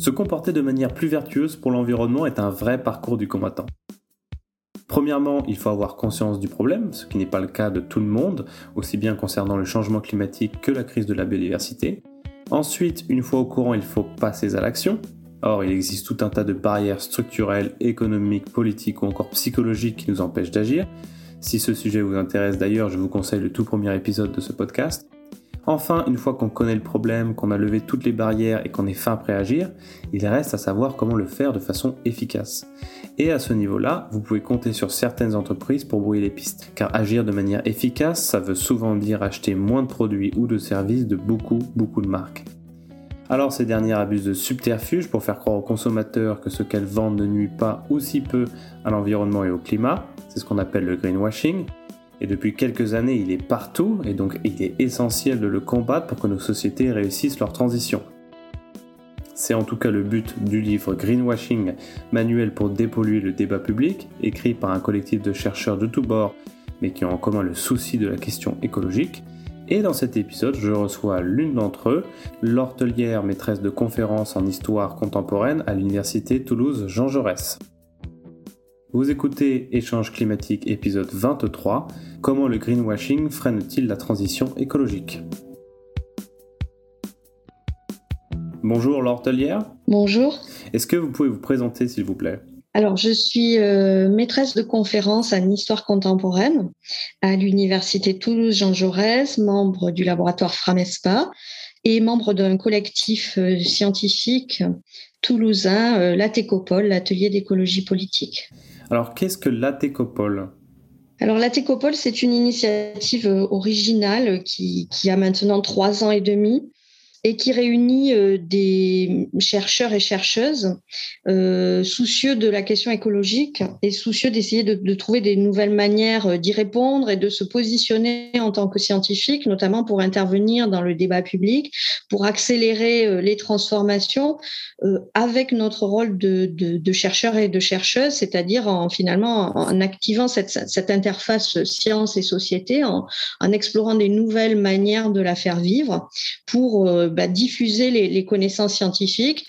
Se comporter de manière plus vertueuse pour l'environnement est un vrai parcours du combattant. Premièrement, il faut avoir conscience du problème, ce qui n'est pas le cas de tout le monde, aussi bien concernant le changement climatique que la crise de la biodiversité. Ensuite, une fois au courant, il faut passer à l'action. Or, il existe tout un tas de barrières structurelles, économiques, politiques ou encore psychologiques qui nous empêchent d'agir. Si ce sujet vous intéresse d'ailleurs, je vous conseille le tout premier épisode de ce podcast. Enfin, une fois qu'on connaît le problème, qu'on a levé toutes les barrières et qu'on est fin prêt à agir, il reste à savoir comment le faire de façon efficace. Et à ce niveau-là, vous pouvez compter sur certaines entreprises pour brouiller les pistes. Car agir de manière efficace, ça veut souvent dire acheter moins de produits ou de services de beaucoup, beaucoup de marques. Alors ces dernières abusent de subterfuges pour faire croire aux consommateurs que ce qu'elles vendent ne nuit pas ou si peu à l'environnement et au climat, c'est ce qu'on appelle le greenwashing, et depuis quelques années il est partout et donc il est essentiel de le combattre pour que nos sociétés réussissent leur transition. C'est en tout cas le but du livre Greenwashing, manuel pour dépolluer le débat public, écrit par un collectif de chercheurs de tous bords, mais qui ont en commun le souci de la question écologique. Et dans cet épisode, je reçois l'une d'entre eux, l'hortelière maîtresse de conférences en histoire contemporaine à l'université Toulouse Jean Jaurès. Vous écoutez Échange climatique épisode 23, Comment le greenwashing freine-t-il la transition écologique? Bonjour Laure Bonjour. Est-ce que vous pouvez vous présenter s'il vous plaît? Alors, je suis euh, maîtresse de conférence en histoire contemporaine à l'université Toulouse-Jean Jaurès, membre du laboratoire Framespa et membre d'un collectif euh, scientifique toulousain, euh, l'ATECOPOL, l'atelier d'écologie politique. Alors, qu'est-ce que l'ATECOPOL alors la c'est une initiative originale qui, qui, a maintenant trois ans et demi et qui réunit euh, des chercheurs et chercheuses euh, soucieux de la question écologique et soucieux d'essayer de, trouver des nouvelles manières euh, d'y répondre et de se positionner en tant que scientifiques, notamment pour intervenir dans le débat public, pour accélérer les transformations avec notre rôle de, chercheurs et de chercheuses, c'est-à-dire en finalement en activant cette, cette interface science et société, en, en explorant des nouvelles manières de la faire vivre pour bah, diffuser les, connaissances scientifiques,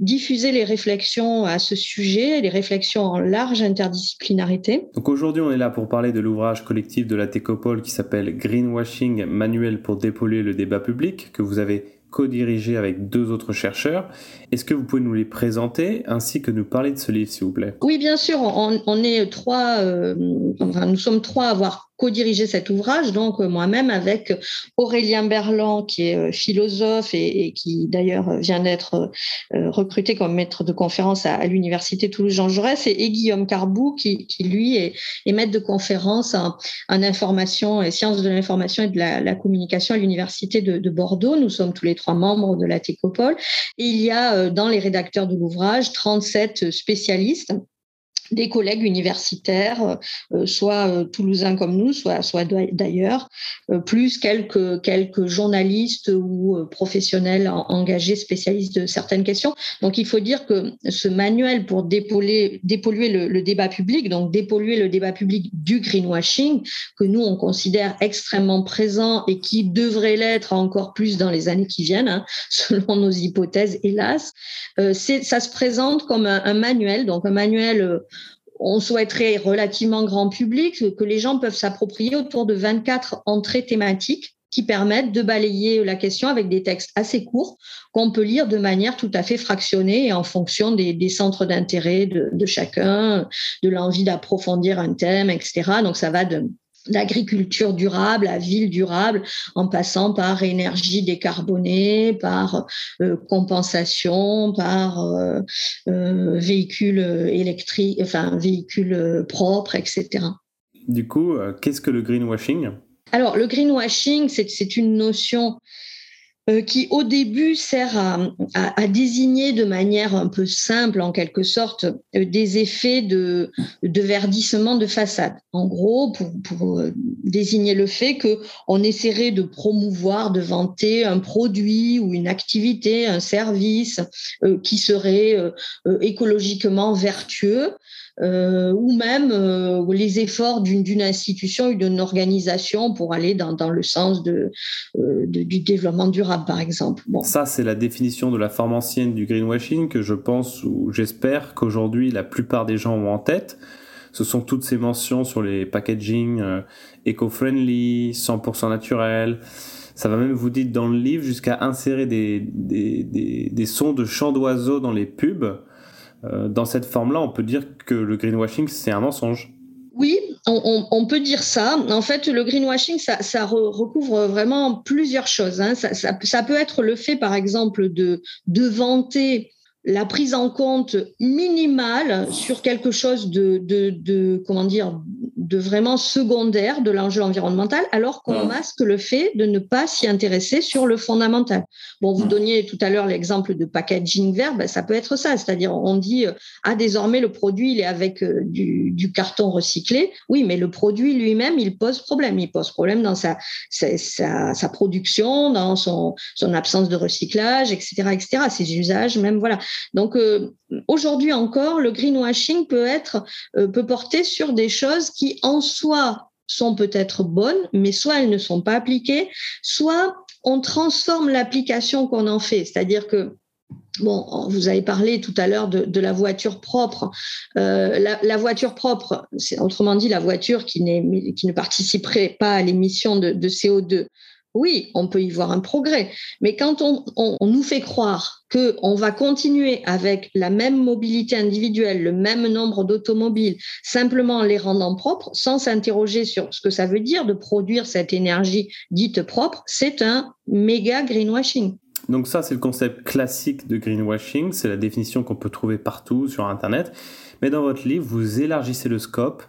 diffuser les réflexions à ce sujet, les réflexions en large interdisciplinarité. Donc aujourd'hui, on est là pour parler de l'ouvrage collectif de la Técopole qui s'appelle Greenwashing, manuel pour dépolluer le débat public, que vous avez co-dirigé avec deux autres chercheurs. Est-ce que vous pouvez nous les présenter ainsi que nous parler de ce livre, s'il vous plaît? Oui, bien sûr. On, est trois, euh, nous sommes trois à avoir co-dirigé cet ouvrage, donc euh, moi-même avec Aurélien Berland, qui est euh, philosophe et, qui d'ailleurs vient d'être recruté comme maître de conférence à, l'université Toulouse-Jean Jaurès, et, Guillaume Carbou, qui, lui est, maître de conférence en, information et sciences de l'information et de la, communication à l'université de, de, Bordeaux. Nous sommes tous les trois membres de la Técopole. Et il y a dans les rédacteurs de l'ouvrage 37 spécialistes des collègues universitaires, euh, soit euh, toulousains comme nous, soit, soit d'ailleurs, euh, plus quelques, quelques journalistes ou professionnels engagés, spécialistes de certaines questions. Donc il faut dire que ce manuel pour dépolluer, dépolluer le, débat public, donc dépolluer le débat public du greenwashing, que nous on considère extrêmement présent et qui devrait l'être encore plus dans les années qui viennent, hein, selon nos hypothèses, hélas, ça se présente comme un, un manuel, donc un manuel on souhaiterait relativement grand public que les gens peuvent s'approprier autour de 24 entrées thématiques qui permettent de balayer la question avec des textes assez courts qu'on peut lire de manière tout à fait fractionnée et en fonction des, centres d'intérêt de, de, chacun, de l'envie d'approfondir un thème, etc. Donc ça va de, l'agriculture durable, la ville durable, en passant par énergie décarbonée, par euh, compensation, par euh, euh, véhicules électriques, enfin véhicules propres, etc. Du coup, qu'est-ce que le greenwashing? Alors, le greenwashing, c'est une notion euh, qui au début sert à, désigner de manière un peu simple, en quelque sorte, euh, des effets de, verdissement de façade. En gros, pour, euh, désigner le fait que on essaierait de promouvoir, de vanter un produit ou une activité, un service qui serait écologiquement vertueux ou même les efforts d'une institution ou d'une organisation pour aller dans, le sens du développement durable, par exemple. Ça, c'est la définition de la forme ancienne du greenwashing que je pense ou j'espère qu'aujourd'hui la plupart des gens ont en tête ce sont toutes ces mentions sur les packaging euh, eco-friendly, 100% naturel. Ça va même, vous dites dans le livre, jusqu'à insérer des, des, des, sons de chants d'oiseaux dans les pubs. Euh, dans cette forme-là, on peut dire que le greenwashing, c'est un mensonge. Oui, on, peut dire ça. En fait, le greenwashing, ça, recouvre vraiment plusieurs choses. Hein. Ça, peut être le fait, par exemple, de vanter la prise en compte minimale sur quelque chose de, de, de comment dire de vraiment secondaire de l'enjeu environnemental, alors qu'on mmh. masque le fait de ne pas s'y intéresser sur le fondamental. Bon, vous donniez tout à l'heure l'exemple de packaging vert, ben, ça peut être ça, c'est-à-dire on dit ah désormais le produit il est avec euh, du, du, carton recyclé, oui, mais le produit lui-même il pose problème, il pose problème dans sa sa, sa, production, dans son son absence de recyclage, etc., etc., ses usages, même voilà. Donc euh, aujourd'hui encore, le greenwashing peut être euh, peut porter sur des choses qui en soi sont peut-être bonnes, mais soit elles ne sont pas appliquées, soit on transforme l'application qu'on en fait. C'est-à-dire que Bon, vous avez parlé tout à l'heure de, la voiture propre. Euh, la, voiture propre, c'est autrement dit la voiture qui, ne participerait pas à l'émission de, CO2 oui, on peut y voir un progrès. Mais quand on, nous fait croire qu'on va continuer avec la même mobilité individuelle, le même nombre d'automobiles, simplement en les rendant propres, sans s'interroger sur ce que ça veut dire de produire cette énergie dite propre, c'est un méga greenwashing. Donc ça, c'est le concept classique de greenwashing, c'est la définition qu'on peut trouver partout sur Internet. Mais dans votre livre, vous élargissez le scope.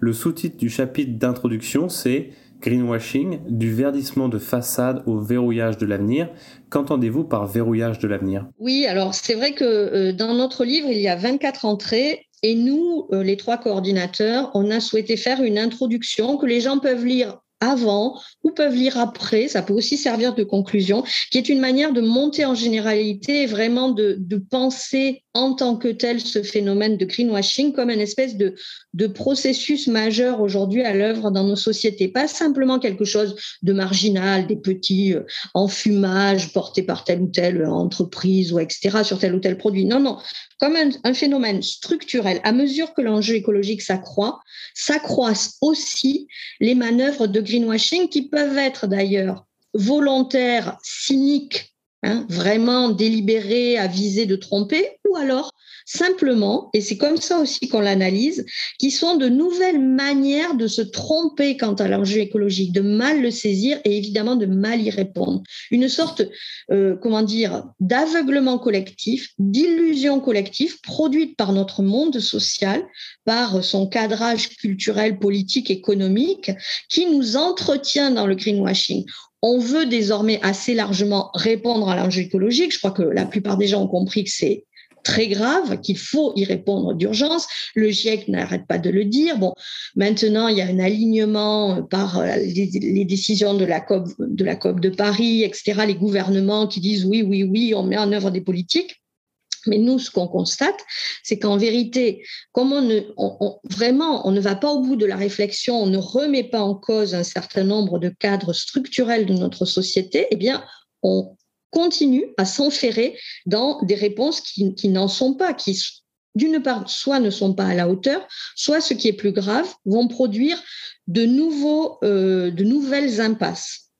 Le sous-titre du chapitre d'introduction, c'est Greenwashing, du verdissement de façade au verrouillage de l'avenir. Qu'entendez-vous par verrouillage de l'avenir? Oui, alors c'est vrai que euh, dans notre livre, il y a 24 entrées et nous, euh, les trois coordinateurs, on a souhaité faire une introduction que les gens peuvent lire avant ou peuvent lire après, ça peut aussi servir de conclusion, qui est une manière de monter en généralité et vraiment de, penser en tant que tel ce phénomène de greenwashing comme une espèce de, de processus majeur aujourd'hui à l'œuvre dans nos sociétés. Pas simplement quelque chose de marginal, des petits euh, enfumages portés par telle ou telle entreprise ou etc. sur tel ou tel produit. Non, non, comme un, un phénomène structurel. À mesure que l'enjeu écologique s'accroît, s'accroissent aussi les manœuvres de greenwashing qui peuvent être d'ailleurs volontaires, cyniques, Hein, vraiment délibéré à viser de tromper, ou alors simplement, et c'est comme ça aussi qu'on l'analyse, qui sont de nouvelles manières de se tromper quant à l'enjeu écologique, de mal le saisir et évidemment de mal y répondre. Une sorte, euh, comment dire, d'aveuglement collectif, d'illusion collective produite par notre monde social, par son cadrage culturel, politique, économique, qui nous entretient dans le greenwashing on veut désormais assez largement répondre à l'enjeu écologique. Je crois que la plupart des gens ont compris que c'est très grave, qu'il faut y répondre d'urgence. Le GIEC n'arrête pas de le dire. Bon, maintenant, il y a un alignement par euh, les, décisions de la COP, de la COP de Paris, etc., les gouvernements qui disent oui, oui, oui, on met en œuvre des politiques. Mais nous, ce qu'on constate, c'est qu'en vérité, comme on ne, vraiment, on ne va pas au bout de la réflexion, on ne remet pas en cause un certain nombre de cadres structurels de notre société, eh bien, on continue à s'enferrer dans des réponses qui, n'en sont pas, qui, d'une part, soit ne sont pas à la hauteur, soit, ce qui est plus grave, vont produire de, nouveaux, euh, de nouvelles impasses.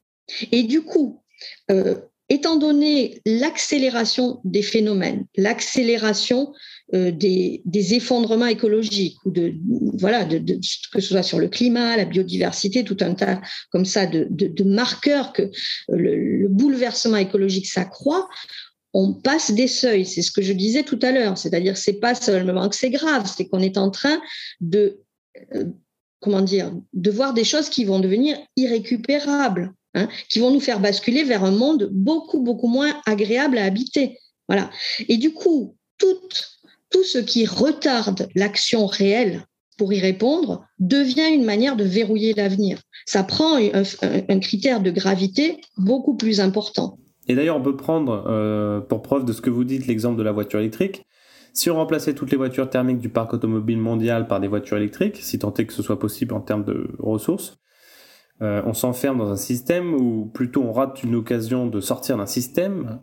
Et du coup, euh, étant donné l'accélération des phénomènes, l'accélération euh, des, effondrements écologiques ou de voilà de, que ce soit sur le climat, la biodiversité, tout un tas comme ça de, marqueurs que le, bouleversement écologique s'accroît. On passe des seuils, c'est ce que je disais tout à l'heure. C'est-à-dire, c'est pas seulement que c'est grave, c'est qu'on est en train de euh, comment dire, de voir des choses qui vont devenir irrécupérables. Hein, qui vont nous faire basculer vers un monde beaucoup, beaucoup moins agréable à habiter. Voilà. Et du coup, tout, tout ce qui retarde l'action réelle pour y répondre devient une manière de verrouiller l'avenir. Ça prend un, critère de gravité beaucoup plus important. Et d'ailleurs, on peut prendre euh, pour preuve de ce que vous dites l'exemple de la voiture électrique. Si on remplaçait toutes les voitures thermiques du parc automobile mondial par des voitures électriques, si tant est que ce soit possible en termes de ressources, euh, on s'enferme dans un système ou plutôt on rate une occasion de sortir d'un système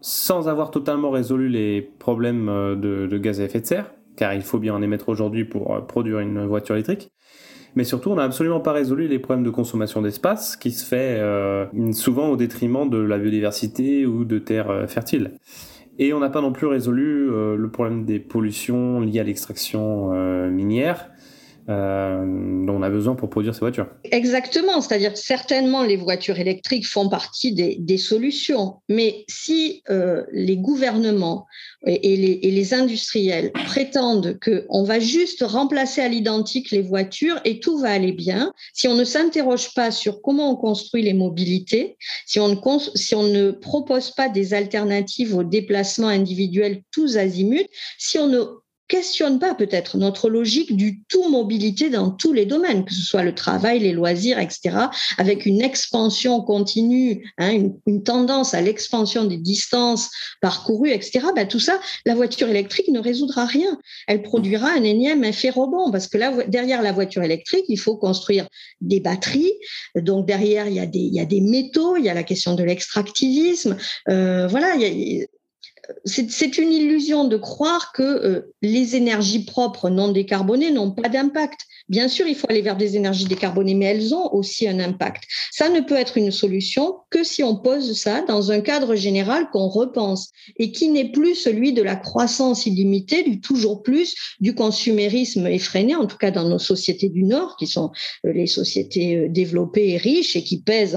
sans avoir totalement résolu les problèmes euh, de, gaz à effet de serre, car il faut bien en émettre aujourd'hui pour euh, produire une voiture électrique. Mais surtout, on n'a absolument pas résolu les problèmes de consommation d'espace qui se fait souvent au détriment de la biodiversité ou de terres fertiles. Et on n'a pas non plus résolu le problème des pollutions liées à l'extraction minière euh, dont on a besoin pour produire ces voitures. Exactement, c'est-à-dire certainement les voitures électriques font partie des, solutions, mais si euh, les gouvernements et, les, industriels prétendent qu'on va juste remplacer à l'identique les voitures et tout va aller bien, si on ne s'interroge pas sur comment on construit les mobilités, si on ne, si on ne propose pas des alternatives aux déplacements individuels tous azimuts, si on ne questionne pas peut-être notre logique du tout mobilité dans tous les domaines, que ce soit le travail, les loisirs, etc., avec une expansion continue, hein, une, tendance à l'expansion des distances parcourues, etc. Ben, tout ça, la voiture électrique ne résoudra rien. Elle produira un énième effet rebond parce que là, derrière la voiture électrique, il faut construire des batteries. Donc derrière, il y a des, il y a des métaux, il y a la question de l'extractivisme. Euh, voilà, il y a, c'est une illusion de croire que euh, les énergies propres non décarbonées n'ont pas d'impact. Bien sûr, il faut aller vers des énergies décarbonées, mais elles ont aussi un impact. Ça ne peut être une solution que si on pose ça dans un cadre général qu'on repense et qui n'est plus celui de la croissance illimitée, du toujours plus, du consumérisme effréné, en tout cas dans nos sociétés du Nord, qui sont euh, les sociétés euh, développées et riches et qui pèsent,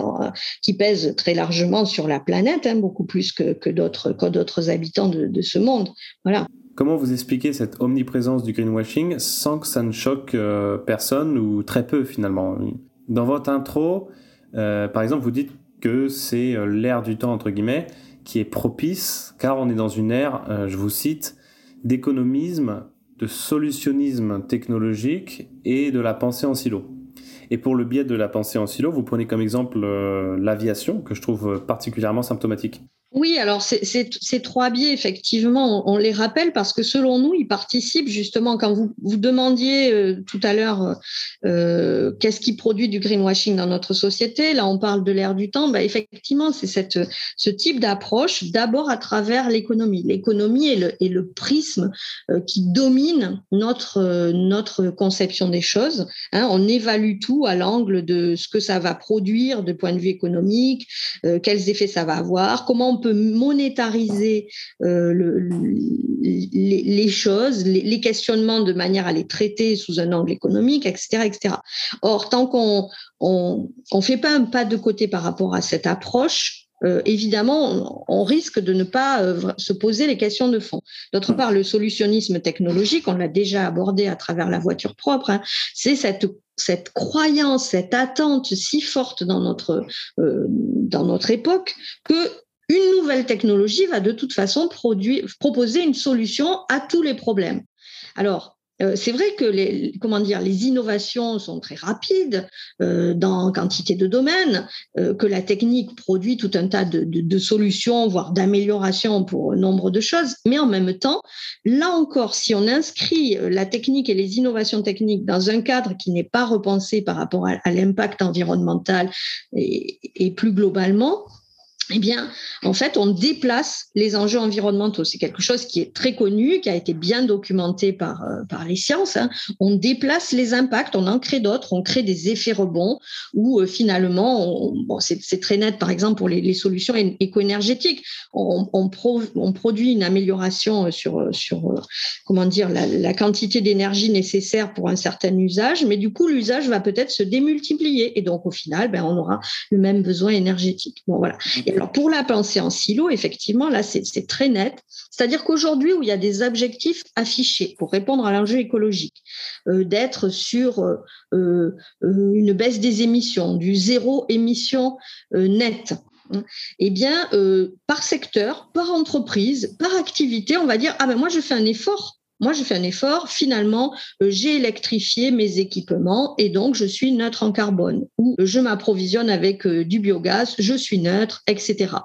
qui pèsent très largement sur la planète, hein, beaucoup plus que, que d'autres habitants de, ce monde. Voilà. Comment vous expliquez cette omniprésence du greenwashing sans que ça ne choque euh, personne ou très peu finalement? Dans votre intro, euh, par exemple, vous dites que c'est euh, l'ère du temps, entre guillemets, qui est propice, car on est dans une ère, je vous cite, d'économisme, de solutionnisme technologique et de la pensée en silo. Et pour le biais de la pensée en silo, vous prenez comme exemple l'aviation, que je trouve particulièrement symptomatique. Oui, alors ces trois biais, effectivement, on, les rappelle parce que selon nous, ils participent justement, quand vous, vous demandiez euh, tout à l'heure euh, euh, qu'est-ce qui produit du greenwashing dans notre société, là on parle de l'ère du temps, bah, effectivement, c'est ce type d'approche d'abord à travers l'économie. L'économie est le, est le prisme qui domine notre, notre conception des choses. Hein. on évalue tout à l'angle de ce que ça va produire de point de vue économique, quels effets ça va avoir, comment on peut monétariser euh, les, choses, les, questionnements de manière à les traiter sous un angle économique, etc. etc. Or, tant qu'on on, fait pas un pas de côté par rapport à cette approche, euh, évidemment, on, risque de ne pas euh, se poser les questions de fond. D'autre part, le solutionnisme technologique, on l'a déjà abordé à travers la voiture propre, hein, c'est cette cette croyance, cette attente si forte dans notre, dans notre époque que une nouvelle technologie va de toute façon proposer une solution à tous les problèmes. Alors, euh, c'est vrai que les, innovations sont très rapides euh, dans quantité de domaines, euh, que la technique produit tout un tas de, solutions, voire d'améliorations pour nombre de choses, mais en même temps, là encore, si on inscrit la technique et les innovations techniques dans un cadre qui n'est pas repensé par rapport à, l'impact environnemental et plus globalement, eh bien, en fait, on déplace les enjeux environnementaux. C'est quelque chose qui est très connu, qui a été bien documenté par, euh, par les sciences. Hein. On déplace les impacts, on en crée d'autres, on crée des effets rebonds où euh, finalement, bon, c'est très net, par exemple, pour les, les solutions éco-énergétiques. On, on, on, produit une amélioration sur, sur comment dire, la, la quantité d'énergie nécessaire pour un certain usage, mais du coup, l'usage va peut-être se démultiplier. Et donc, au final, ben, on aura le même besoin énergétique. Bon, voilà alors pour la pensée en silo, effectivement, là, c'est très net. C'est-à-dire qu'aujourd'hui, où il y a des objectifs affichés pour répondre à l'enjeu écologique, euh, d'être sur euh, euh, une baisse des émissions, du zéro émission net, hein, eh bien, par secteur, par entreprise, par activité, on va dire, ah ben moi, je fais un effort Moi, je fais un effort. Finalement, euh, j'ai électrifié mes équipements et donc je suis neutre en carbone. Ou je m'approvisionne avec euh, du biogaz, je suis neutre, etc.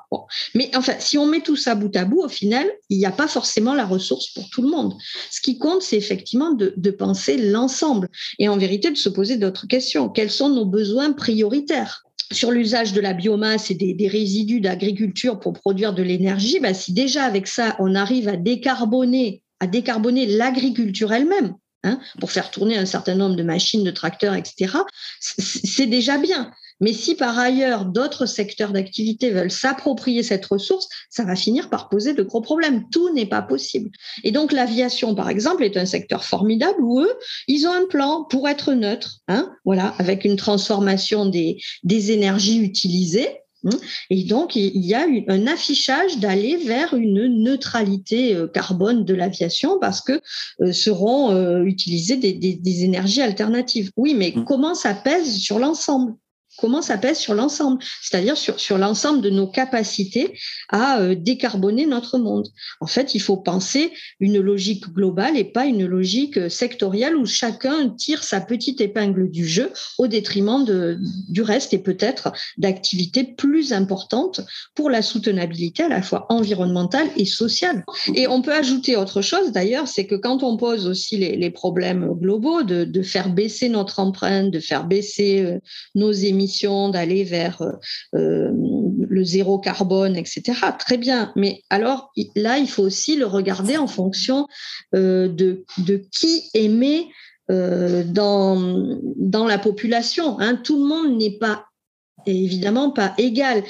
Mais enfin, si on met tout ça bout à bout, au final, il n'y a pas forcément la ressource pour tout le monde. Ce qui compte, c'est effectivement de, de penser l'ensemble et en vérité de se poser d'autres questions. Quels sont nos besoins prioritaires? Sur l'usage de la biomasse et des, résidus d'agriculture pour produire de l'énergie, bah, si déjà avec ça, on arrive à décarboner à décarboner l'agriculture elle-même, hein, pour faire tourner un certain nombre de machines, de tracteurs, etc., c'est déjà bien. Mais si par ailleurs d'autres secteurs d'activité veulent s'approprier cette ressource, ça va finir par poser de gros problèmes. Tout n'est pas possible. Et donc l'aviation, par exemple, est un secteur formidable où eux, ils ont un plan pour être neutre, hein, voilà, avec une transformation des, énergies utilisées. Et donc, il y a un affichage d'aller vers une neutralité euh, carbone de l'aviation parce que euh, seront euh, utilisées des, énergies alternatives. Oui, mais mmh. comment ça pèse sur l'ensemble? Comment ça pèse sur l'ensemble, c'est-à-dire sur, sur l'ensemble de nos capacités à euh, décarboner notre monde. En fait, il faut penser une logique globale et pas une logique euh, sectorielle où chacun tire sa petite épingle du jeu au détriment de, du reste et peut-être d'activités plus importantes pour la soutenabilité à la fois environnementale et sociale. Et on peut ajouter autre chose d'ailleurs, c'est que quand on pose aussi les, problèmes globaux de, de, faire baisser notre empreinte, de faire baisser euh, nos émissions, d'aller vers euh, euh, le zéro carbone, etc. Très bien. Mais alors là, il faut aussi le regarder en fonction euh, de, qui émet dans, dans la population. Hein. Tout le monde n'est pas évidemment pas égal.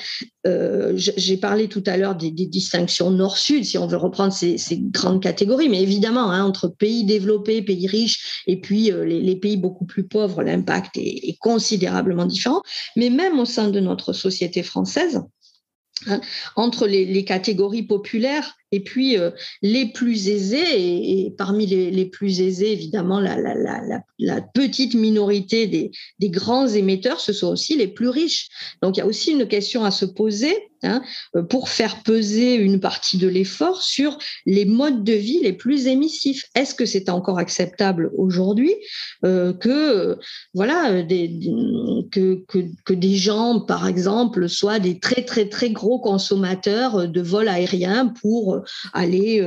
Euh, j'ai parlé tout à l'heure des, distinctions nord-sud, si on veut reprendre ces, grandes catégories, mais évidemment, hein, entre pays développés, pays riches, et puis euh, les, pays beaucoup plus pauvres, l'impact est, considérablement différent. Mais même au sein de notre société française, hein, entre les, catégories populaires et puis euh, les plus aisés, et, parmi les, plus aisés, évidemment, la, petite minorité des, grands émetteurs, ce sont aussi les plus riches. Donc il y a aussi une question à se poser Hein, euh, pour faire peser une partie de l'effort sur les modes de vie les plus émissifs. Est-ce que c'est encore acceptable aujourd'hui euh, que voilà des, que, que, des gens, par exemple, soient des très très très gros consommateurs de vols aériens pour aller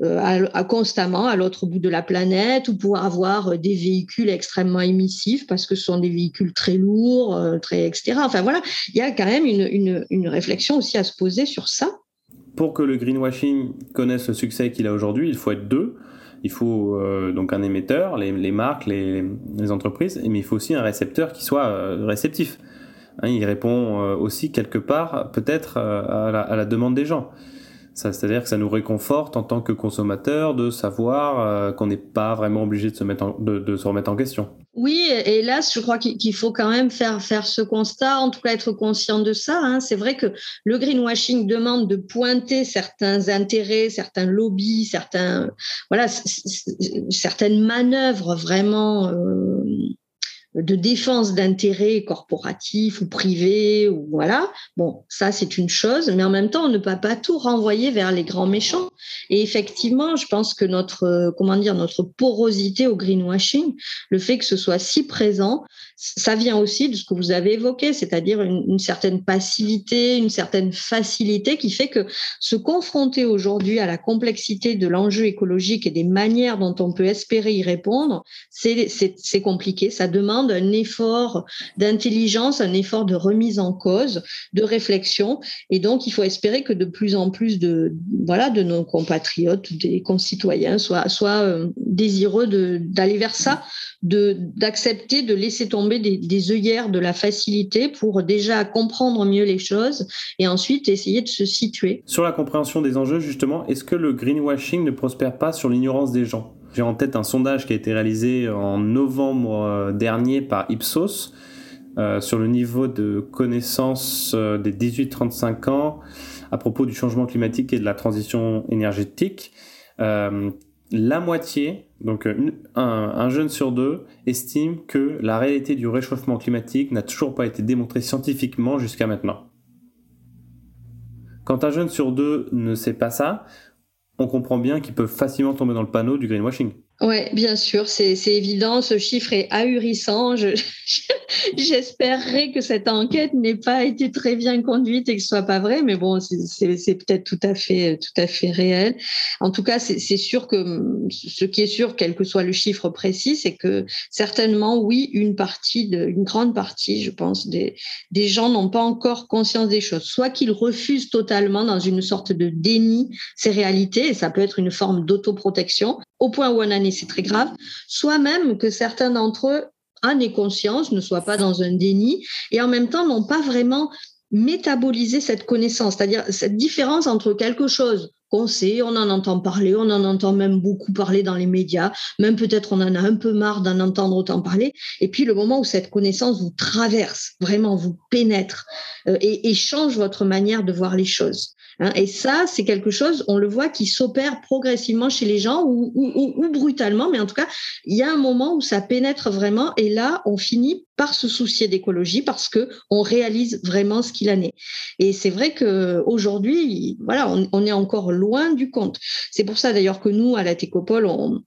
euh, constamment à l'autre bout de la planète ou pour avoir des véhicules extrêmement émissifs parce que ce sont des véhicules très lourds, très etc. Enfin voilà, il y a quand même une, une, une réflexion aussi à se poser sur ça. Pour que le greenwashing connaisse le succès qu'il a aujourd'hui, il faut être deux. Il faut euh, donc un émetteur, les, marques, les, entreprises, mais il faut aussi un récepteur qui soit euh, réceptif. Hein, il répond euh, aussi quelque part peut-être à, la demande des gens. C'est-à-dire que ça nous réconforte en tant que consommateur de savoir euh, qu'on n'est pas vraiment obligé de se, remettre en question. Oui, et là, je crois qu'il faut quand même faire, faire ce constat, en tout cas être conscient de ça. Hein. C'est vrai que le greenwashing demande de pointer certains intérêts, certains lobbies, certains, voilà, certaines manœuvres vraiment euh, de défense d'intérêts corporatifs ou privés ou voilà. Bon, ça c'est une chose, mais en même temps on ne peut pas tout renvoyer vers les grands méchants. Et effectivement, je pense que notre euh, comment dire notre porosité au greenwashing, le fait que ce soit si présent, ça vient aussi de ce que vous avez évoqué, c'est-à-dire une, certaine passivité, une certaine facilité qui fait que se confronter aujourd'hui à la complexité de l'enjeu écologique et des manières dont on peut espérer y répondre, c'est compliqué. Ça demande un effort d'intelligence, un effort de remise en cause, de réflexion. Et donc, il faut espérer que de plus en plus de, voilà, de nos compatriotes, des concitoyens soient, euh, désireux d'aller vers ça, d'accepter de, de laisser tomber des, œillères de la facilité pour déjà comprendre mieux les choses et ensuite essayer de se situer. Sur la compréhension des enjeux, justement, est-ce que le greenwashing ne prospère pas sur l'ignorance des gens? J'ai en tête un sondage qui a été réalisé en novembre euh, dernier par Ipsos euh, sur le niveau de connaissance euh, des 18-35 ans à propos du changement climatique et de la transition énergétique la moitié, donc un, jeune sur deux, estime que la réalité du réchauffement climatique n'a toujours pas été démontrée scientifiquement jusqu'à maintenant. Quand un jeune sur deux ne sait pas ça, on comprend bien qu'ils peuvent facilement tomber dans le panneau du greenwashing. Oui, bien sûr, c'est évident. Ce chiffre est ahurissant. J'espérerais que cette enquête n'ait pas été très bien conduite et que ce soit pas vrai, mais bon, c'est peut-être tout à fait, tout à fait réel. En tout cas, c'est sûr que ce qui est sûr, quel que soit le chiffre précis, c'est que certainement, oui, une partie, de, une grande partie, je pense, des, des gens n'ont pas encore conscience des choses. Soit qu'ils refusent totalement dans une sorte de déni ces réalités, et ça peut être une forme d'autoprotection, au point où on en est, c'est très grave, soit même que certains d'entre eux en aient conscience, ne soient pas dans un déni, et en même temps n'ont pas vraiment métaboliser cette connaissance, c'est-à-dire cette différence entre quelque chose qu'on sait, on en entend parler, on en entend même beaucoup parler dans les médias, même peut-être on en a un peu marre d'en entendre autant parler, et puis le moment où cette connaissance vous traverse, vraiment vous pénètre euh, et change votre manière de voir les choses. Hein. et ça, c'est quelque chose, on le voit, qui s'opère progressivement chez les gens ou, brutalement, mais en tout cas, il y a un moment où ça pénètre vraiment, et là, on finit par se soucier d'écologie parce que on réalise vraiment ce qu'il en est. Et c'est vrai que aujourd'hui, voilà, on, on, est encore loin du compte. C'est pour ça d'ailleurs que nous, à la Técopole, on,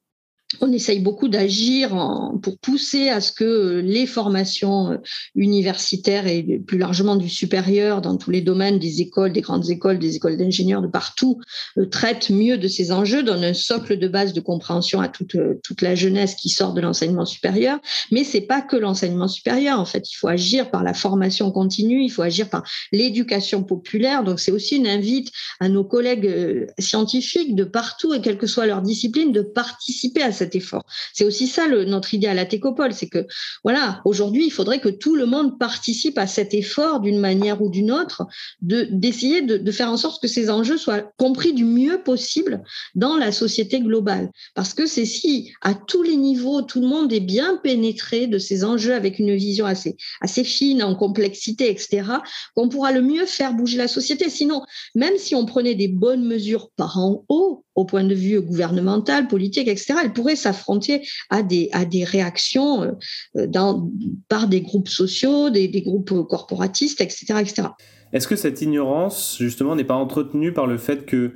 on essaye beaucoup d'agir pour pousser à ce que les formations euh, universitaires et plus largement du supérieur dans tous les domaines des écoles, des grandes écoles, des écoles d'ingénieurs de partout euh, traitent mieux de ces enjeux, donnent un socle de base de compréhension à toute, euh, toute la jeunesse qui sort de l'enseignement supérieur. Mais c'est pas que l'enseignement supérieur. En fait, il faut agir par la formation continue, il faut agir par l'éducation populaire. Donc c'est aussi une invite à nos collègues scientifiques de partout et quelle que soit leur discipline de participer à cet effort. C'est aussi ça le, notre idée à la Técopole, c'est que voilà, aujourd'hui, il faudrait que tout le monde participe à cet effort d'une manière ou d'une autre, de d'essayer de, de, faire en sorte que ces enjeux soient compris du mieux possible dans la société globale. Parce que c'est si à tous les niveaux, tout le monde est bien pénétré de ces enjeux avec une vision assez assez fine en complexité, etc., qu'on pourra le mieux faire bouger la société. Sinon, même si on prenait des bonnes mesures par en haut, au point de vue gouvernemental, politique, etc., elle s'affronter à des, à des réactions euh, par des groupes sociaux, des, groupes corporatistes, etc. etc. Est-ce que cette ignorance, justement, n'est pas entretenue par le fait que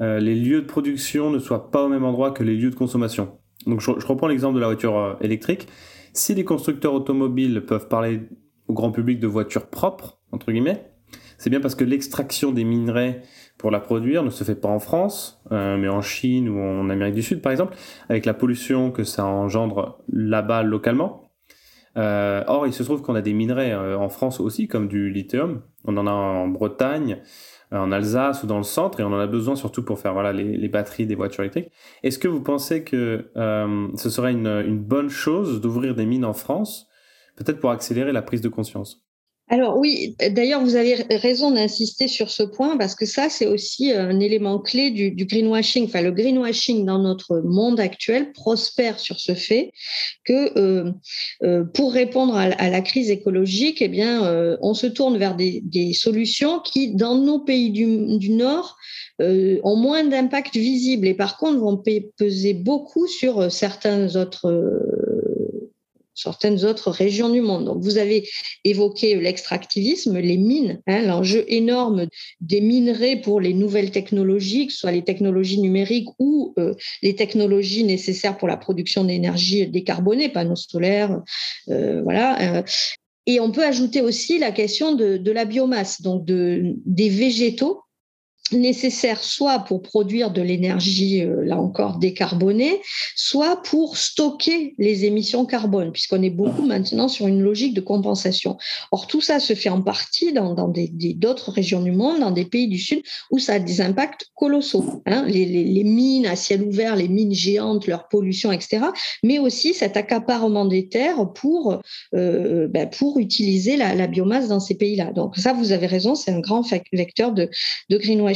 euh, les lieux de production ne soient pas au même endroit que les lieux de consommation? Donc je, je reprends l'exemple de la voiture euh, électrique. Si les constructeurs automobiles peuvent parler au grand public de voitures propres, entre guillemets, c'est bien parce que l'extraction des minerais pour la produire ne se fait pas en France, euh, mais en Chine ou en Amérique du Sud, par exemple, avec la pollution que ça engendre là-bas localement. Euh, or, il se trouve qu'on a des minerais euh, en France aussi, comme du lithium. On en a en Bretagne, en Alsace ou dans le centre, et on en a besoin surtout pour faire voilà, les, batteries des voitures électriques. Est-ce que vous pensez que ce serait une bonne chose d'ouvrir des mines en France, peut-être pour accélérer la prise de conscience? Alors oui, d'ailleurs, vous avez raison d'insister sur ce point parce que ça, c'est aussi un élément clé du, greenwashing. Enfin, le greenwashing dans notre monde actuel prospère sur ce fait que euh, euh, pour répondre à, la crise écologique, eh bien, euh, on se tourne vers des, solutions qui, dans nos pays du Nord, ont moins d'impact visible et par contre vont peser beaucoup sur certains autres certaines autres régions du monde. Donc, vous avez évoqué l'extractivisme, les mines, hein, l'enjeu énorme des minerais pour les nouvelles technologies, que ce soit les technologies numériques ou euh, les technologies nécessaires pour la production d'énergie décarbonée, panneaux solaires, euh, voilà. Euh. et on peut ajouter aussi la question de, la biomasse, donc de, des végétaux nécessaire soit pour produire de l'énergie, euh, là encore, décarbonée, soit pour stocker les émissions carbone, puisqu'on est beaucoup maintenant sur une logique de compensation. Or, tout ça se fait en partie dans, d'autres régions du monde, dans des pays du Sud, où ça a des impacts colossaux. Hein, les, les, les, mines à ciel ouvert, les mines géantes, leur pollution, etc., mais aussi cet accaparement des terres pour, euh, ben, pour utiliser la, la, biomasse dans ces pays-là. Donc ça, vous avez raison, c'est un grand vecteur de, de greenwashing.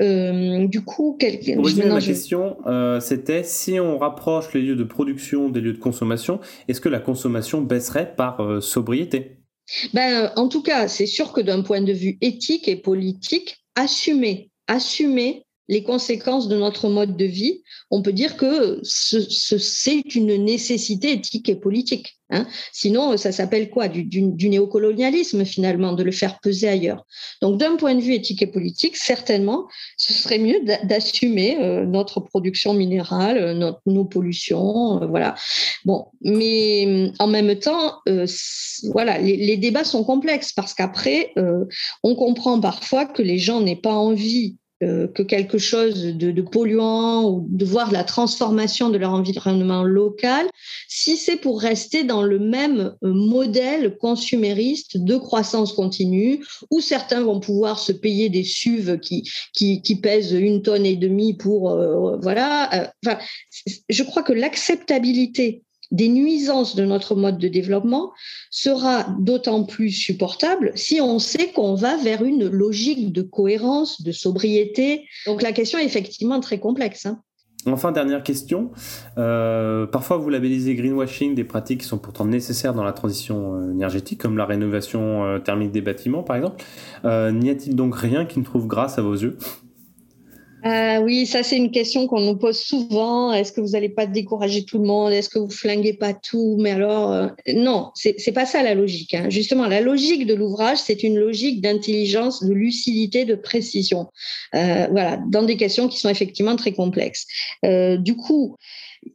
Euh, du coup, quel... ma question, euh, c'était si on rapproche les lieux de production des lieux de consommation, est-ce que la consommation baisserait par euh, sobriété? Ben, En tout cas, c'est sûr que d'un point de vue éthique et politique, assumer, assumer les conséquences de notre mode de vie, on peut dire que c'est une nécessité éthique et politique. Hein. Sinon, ça s'appelle quoi? Du, néocolonialisme finalement, de le faire peser ailleurs. Donc, d'un point de vue éthique et politique, certainement, ce serait mieux d'assumer euh, notre production minérale, euh, nos pollutions, euh, voilà. Bon, mais en même temps, voilà, les, les, débats sont complexes parce qu'après, on comprend parfois que les gens n'aient pas envie euh, que quelque chose de, polluant ou de voir la transformation de leur environnement local, si c'est pour rester dans le même euh, modèle consumériste de croissance continue, où certains vont pouvoir se payer des SUV qui, qui, qui pèsent une tonne et demie pour... Euh, voilà. Enfin, je crois que l'acceptabilité des nuisances de notre mode de développement sera d'autant plus supportable si on sait qu'on va vers une logique de cohérence, de sobriété. Donc la question est effectivement très complexe. Hein. Enfin, dernière question. Euh, parfois, vous labellisez greenwashing des pratiques qui sont pourtant nécessaires dans la transition euh, énergétique, comme la rénovation euh, thermique des bâtiments, par exemple. N'y a-t-il donc rien qui ne trouve grâce à vos yeux? Euh, oui, ça c'est une question qu'on nous pose souvent. Est-ce que vous n'allez pas décourager tout le monde? Est-ce que vous flinguez pas tout? Mais alors, euh, non, c'est pas ça la logique. Hein. Justement, la logique de l'ouvrage, c'est une logique d'intelligence, de lucidité, de précision. Euh, voilà, dans des questions qui sont effectivement très complexes. du coup,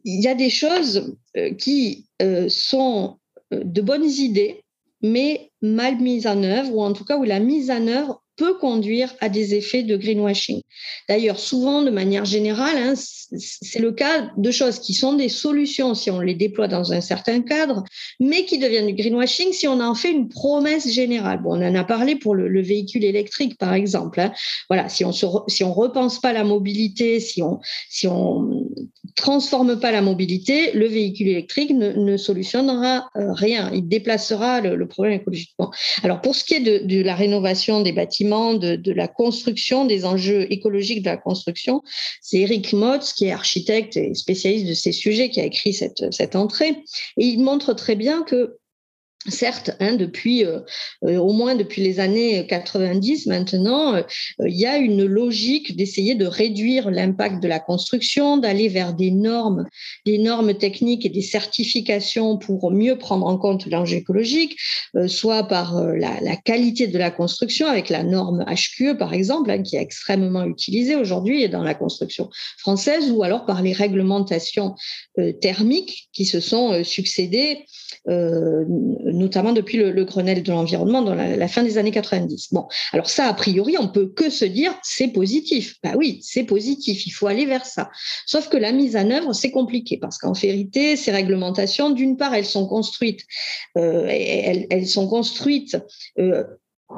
il y a des choses qui sont de bonnes idées, mais mal mises en œuvre, ou en tout cas où la mise en œuvre peut conduire à des effets de greenwashing. D'ailleurs, souvent, de manière générale, hein, c'est le cas de choses qui sont des solutions si on les déploie dans un certain cadre, mais qui deviennent du greenwashing si on en fait une promesse générale. Bon, on en a parlé pour le, véhicule électrique, par exemple. Hein. Voilà, si on se, si on repense pas la mobilité, si on si on transforme pas la mobilité, le véhicule électrique ne, ne solutionnera euh, rien. Il déplacera le, problème écologiquement. Alors, pour ce qui est de la rénovation des bâtiments de, la construction, des enjeux écologiques de la construction. C'est Eric Motz, qui est architecte et spécialiste de ces sujets, qui a écrit cette, cette entrée. Et il montre très bien que Certes, hein, depuis euh, euh, au moins depuis les années 90 maintenant, euh, il y a une logique d'essayer de réduire l'impact de la construction, d'aller vers des normes, des normes techniques et des certifications pour mieux prendre en compte l'enjeu écologique, soit par la, qualité de la construction avec la norme HQE par exemple, hein, qui est extrêmement utilisée aujourd'hui dans la construction française, ou alors par les réglementations thermiques qui se sont succédées notamment depuis le, Grenelle de l'environnement dans la, fin des années 90. Bon, alors ça, a priori, on peut que se dire c'est positif. Bah oui, c'est positif, il faut aller vers ça. Sauf que la mise en œuvre, c'est compliqué parce qu'en vérité, ces réglementations, d'une part, elles sont construites, euh, elles, sont construites euh,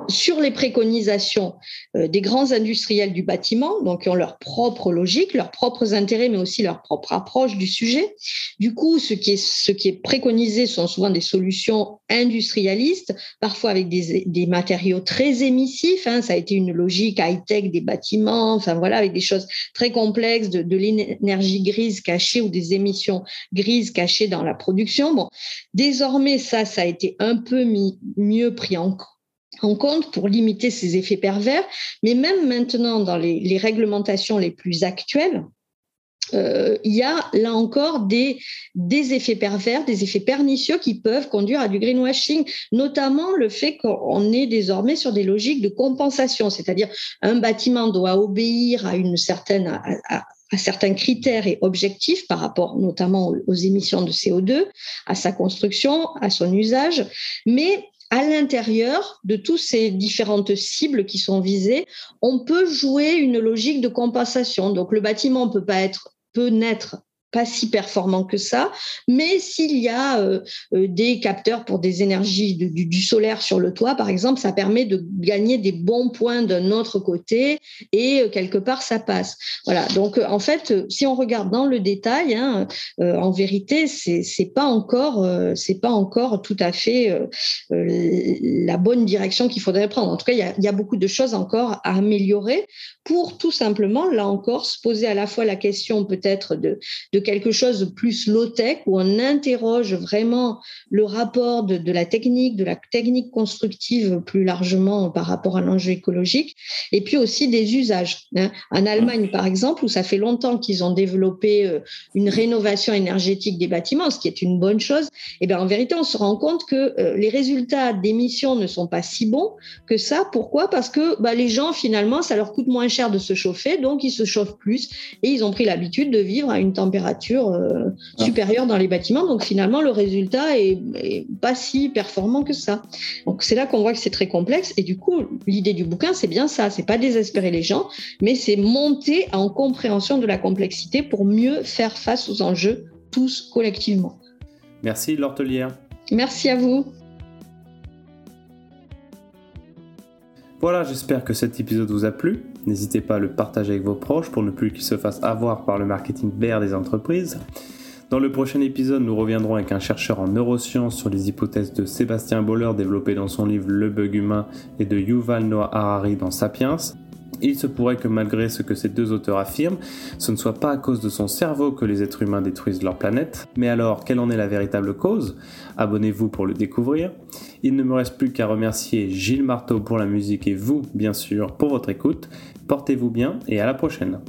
sur les préconisations euh, des grands industriels du bâtiment, donc qui ont leur propre logique, leurs propres intérêts, mais aussi leur propre approche du sujet. Du coup, ce qui est, préconisé sont souvent des solutions industrialistes, parfois avec des, matériaux très émissifs. Hein. Ça a été une logique high-tech des bâtiments, enfin voilà, avec des choses très complexes, de, l'énergie grise cachée ou des émissions grises cachées dans la production. Bon, désormais, ça, ça a été un peu mieux pris en compte en compte pour limiter ces effets pervers. Mais même maintenant, dans les, réglementations les plus actuelles, euh, il y a là encore des, effets pervers, des effets pernicieux qui peuvent conduire à du greenwashing, notamment le fait qu'on est désormais sur des logiques de compensation, c'est-à-dire un bâtiment doit obéir à une certaine à certains critères et objectifs par rapport notamment aux émissions de CO2, à sa construction, à son usage, mais à l'intérieur de toutes ces différentes cibles qui sont visées, on peut jouer une logique de compensation. Donc le bâtiment peut pas être peut naître pas si performant que ça, mais s'il y a euh, euh, des capteurs pour des énergies du, solaire sur le toit, par exemple, ça permet de gagner des bons points d'un autre côté et euh, quelque part ça passe. Voilà. Donc en fait, si on regarde dans le détail, hein, en vérité, c'est pas encore c'est pas encore tout à fait la bonne direction qu'il faudrait prendre. En tout cas, il y a, beaucoup de choses encore à améliorer pour tout simplement là encore se poser à la fois la question peut-être de quelque chose de plus low-tech où on interroge vraiment le rapport de, la technique, de la technique constructive plus largement par rapport à l'enjeu écologique, et puis aussi des usages. Hein. En Allemagne, par exemple, où ça fait longtemps qu'ils ont développé euh, une rénovation énergétique des bâtiments, ce qui est une bonne chose, et eh bien en vérité, on se rend compte que euh, les résultats d'émissions ne sont pas si bons que ça. Pourquoi? Parce que bah, les gens, finalement, ça leur coûte moins cher de se chauffer, donc ils se chauffent plus et ils ont pris l'habitude de vivre à une température euh, ah. supérieure dans les bâtiments. Donc finalement, le résultat est, pas si performant que ça. Donc c'est là qu'on voit que c'est très complexe. Et du coup, l'idée du bouquin, c'est bien ça. C'est pas désespérer les gens, mais c'est monter en compréhension de la complexité pour mieux faire face aux enjeux tous collectivement. Merci Lortelière. Merci à vous. Voilà, j'espère que cet épisode vous a plu. N'hésitez pas à le partager avec vos proches pour ne plus qu'ils se fassent avoir par le marketing vert des entreprises. Dans le prochain épisode, nous reviendrons avec un chercheur en neurosciences sur les hypothèses de Sébastien Boller développées dans son livre Le bug humain et de Yuval Noah Harari dans Sapiens. Il se pourrait que malgré ce que ces deux auteurs affirment, ce ne soit pas à cause de son cerveau que les êtres humains détruisent leur planète. Mais alors, quelle en est la véritable cause? Abonnez-vous pour le découvrir. Il ne me reste plus qu'à remercier Gilles Marteau pour la musique et vous, bien sûr, pour votre écoute. Portez-vous bien et à la prochaine.